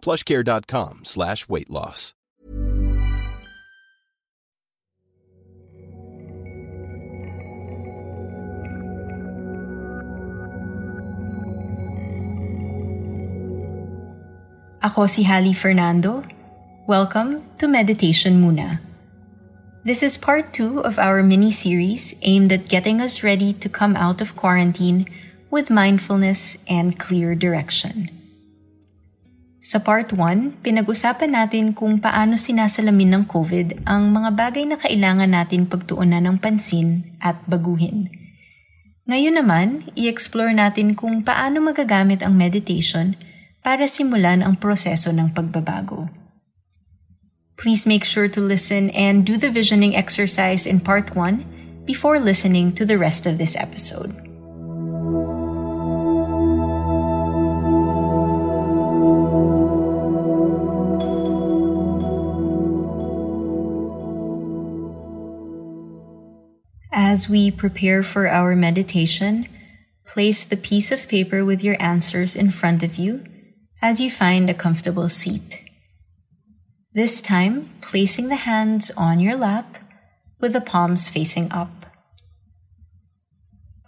plushcare.com slash weight loss. Ako si Hali Fernando. Welcome to Meditation Muna. This is part two of our mini-series aimed at getting us ready to come out of quarantine with mindfulness and clear direction. Sa part 1, pinag-usapan natin kung paano sinasalamin ng COVID ang mga bagay na kailangan natin pagtuunan ng pansin at baguhin. Ngayon naman, i-explore natin kung paano magagamit ang meditation para simulan ang proseso ng pagbabago. Please make sure to listen and do the visioning exercise in part 1 before listening to the rest of this episode. As we prepare for our meditation, place the piece of paper with your answers in front of you as you find a comfortable seat. This time, placing the hands on your lap with the palms facing up.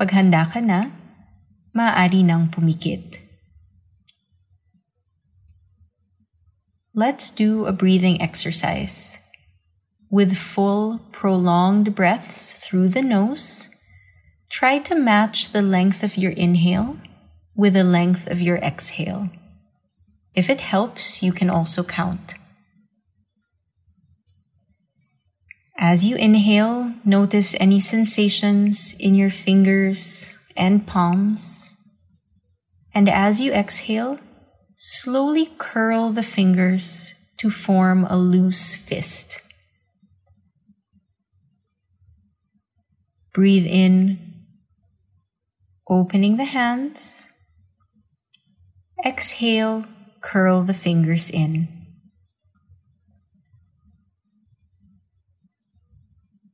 Paghanda ka na, maaari nang pumikit. Let's do a breathing exercise. With full, prolonged breaths through the nose, try to match the length of your inhale with the length of your exhale. If it helps, you can also count. As you inhale, notice any sensations in your fingers and palms. And as you exhale, slowly curl the fingers to form a loose fist. Breathe in, opening the hands. Exhale, curl the fingers in.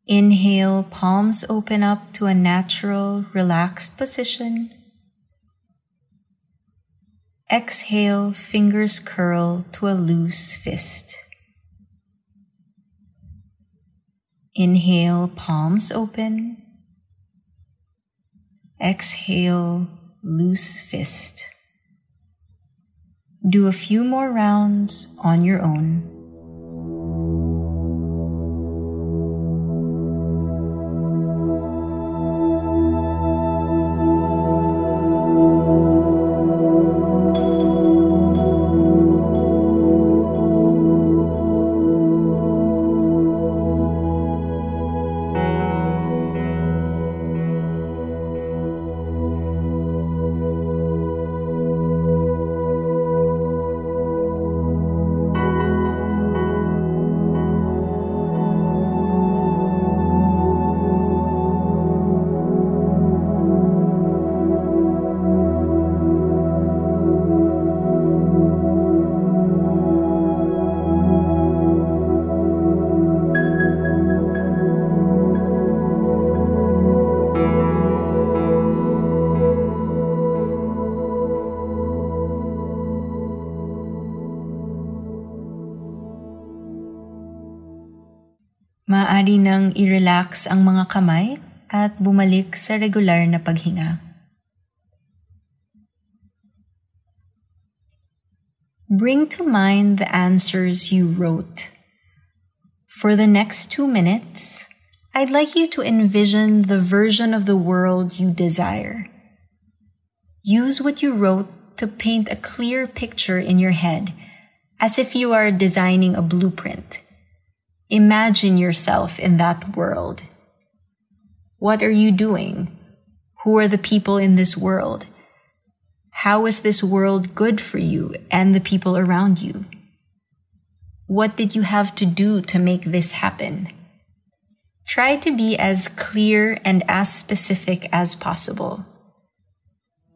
Inhale, palms open up to a natural, relaxed position. Exhale, fingers curl to a loose fist. Inhale, palms open. Exhale, loose fist. Do a few more rounds on your own. Nang i-relax ang mga kamay at bumalik sa regular na paghinga. Bring to mind the answers you wrote. For the next two minutes, I'd like you to envision the version of the world you desire. Use what you wrote to paint a clear picture in your head, as if you are designing a blueprint. Imagine yourself in that world. What are you doing? Who are the people in this world? How is this world good for you and the people around you? What did you have to do to make this happen? Try to be as clear and as specific as possible.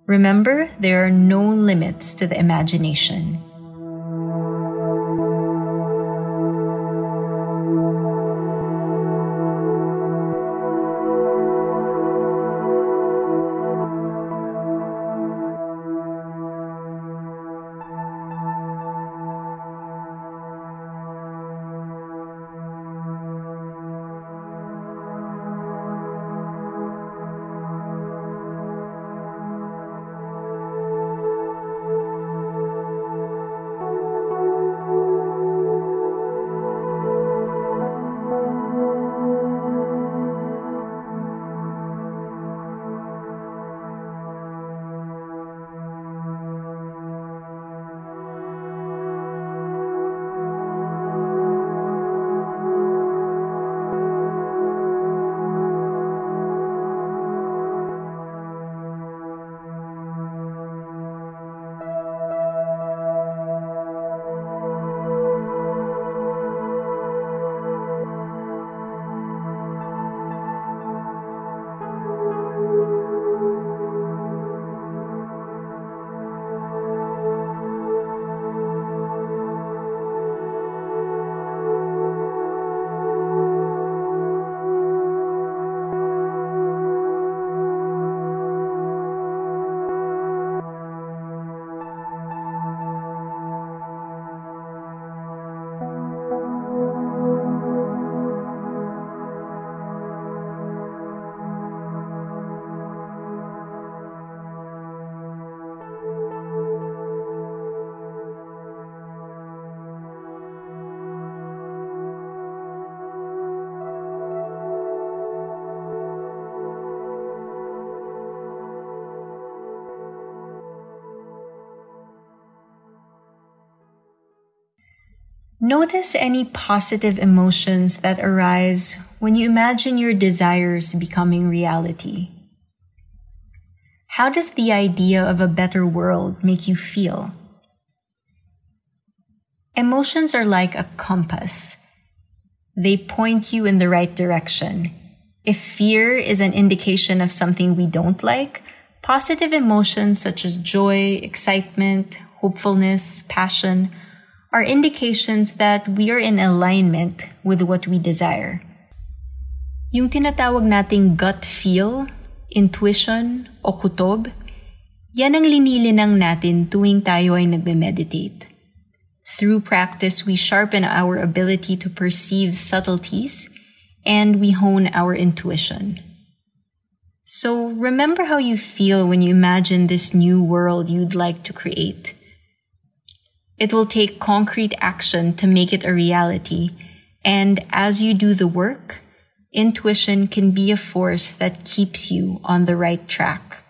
Remember, there are no limits to the imagination. Notice any positive emotions that arise when you imagine your desires becoming reality. How does the idea of a better world make you feel? Emotions are like a compass. They point you in the right direction. If fear is an indication of something we don't like, positive emotions such as joy, excitement, hopefulness, passion, are indications that we are in alignment with what we desire. Yung tinatawag nating gut feel, intuition, o kutob, yan ang linilinang natin tuwing tayo ay nagme-meditate. Through practice, we sharpen our ability to perceive subtleties and we hone our intuition. So remember how you feel when you imagine this new world you'd like to create. It will take concrete action to make it a reality. And as you do the work, intuition can be a force that keeps you on the right track.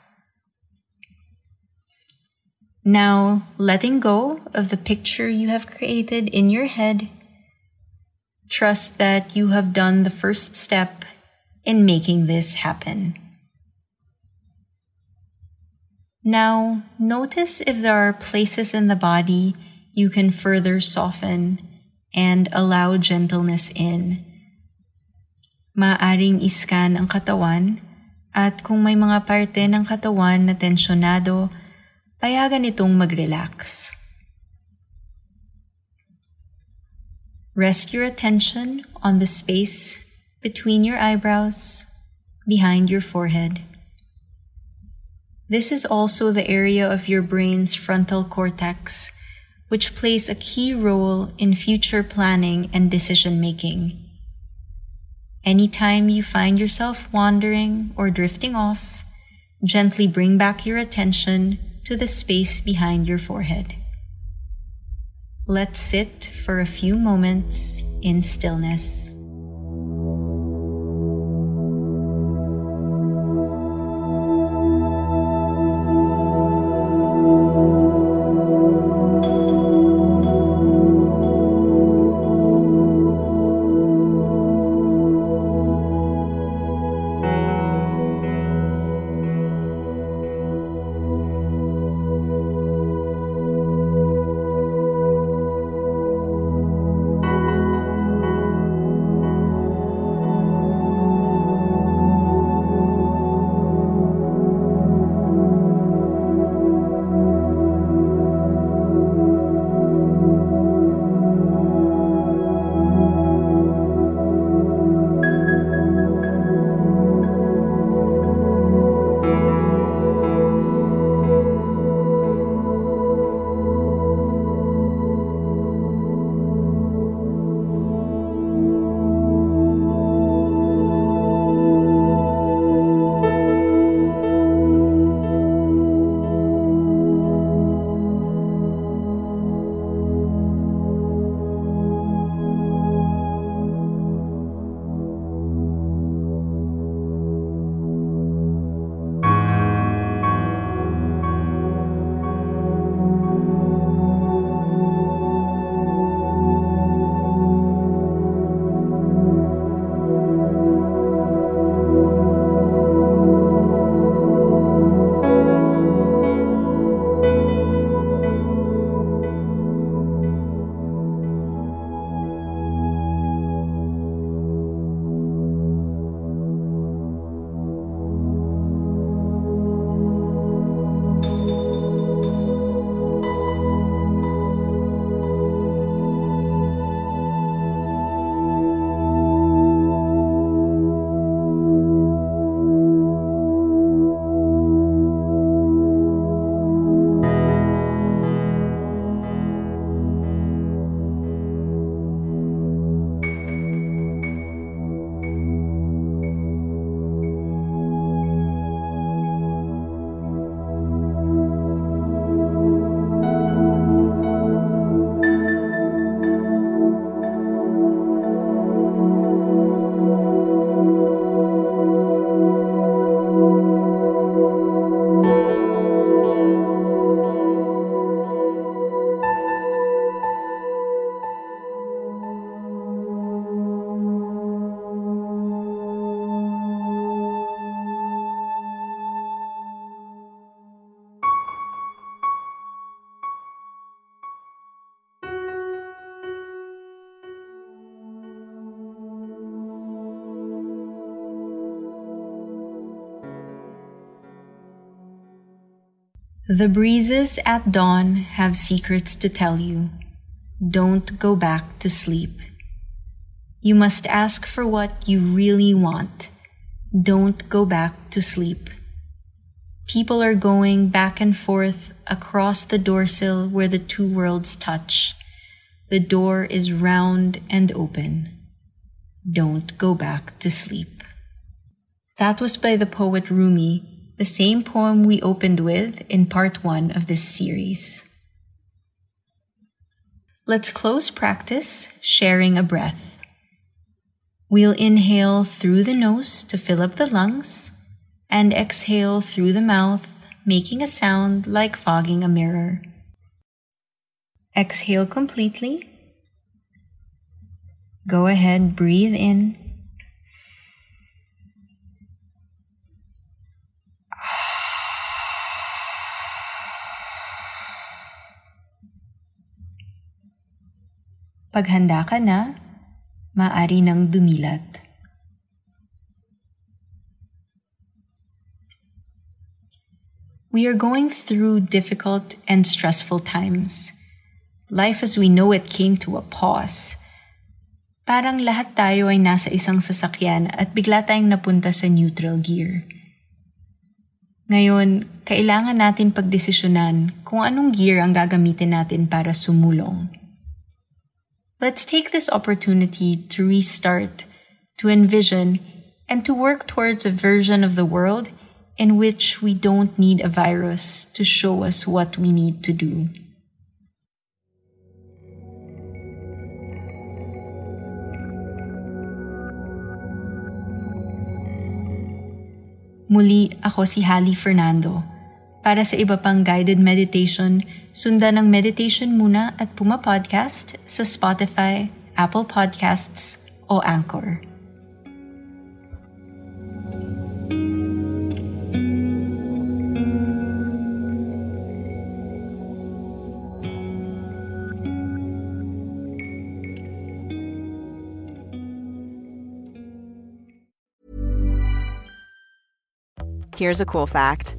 Now, letting go of the picture you have created in your head, trust that you have done the first step in making this happen. Now, notice if there are places in the body you can further soften and allow gentleness in. Maaring iskan ang katawan at kung may mga parte ng katawan na tensyonado, payagan itong mag-relax. Rest your attention on the space between your eyebrows, behind your forehead. This is also the area of your brain's frontal cortex which plays a key role in future planning and decision making. Anytime you find yourself wandering or drifting off, gently bring back your attention to the space behind your forehead. Let's sit for a few moments in stillness. The breezes at dawn have secrets to tell you. Don't go back to sleep. You must ask for what you really want. Don't go back to sleep. People are going back and forth across the doorsill where the two worlds touch. The door is round and open. Don't go back to sleep. That was by the poet Rumi, the same poem we opened with in part one of this series. Let's close practice sharing a breath. We'll inhale through the nose to fill up the lungs and exhale through the mouth, making a sound like fogging a mirror. Exhale completely. Go ahead, breathe in. Paghanda ka na, maari nang dumilat. We are going through difficult and stressful times. Life as we know it came to a pause. Parang lahat tayo ay nasa isang sasakyan at bigla tayong napunta sa neutral gear. Ngayon, kailangan natin pagdesisyonan kung anong gear ang gagamitin natin para sumulong. Let's take this opportunity to restart, to envision, and to work towards a version of the world in which we don't need a virus to show us what we need to do. Muli, ako si Hali Fernando. Para sa iba pang guided meditation, sundan ang meditation muna at Puma Podcast sa Spotify, Apple Podcasts o Anchor. Here's a cool fact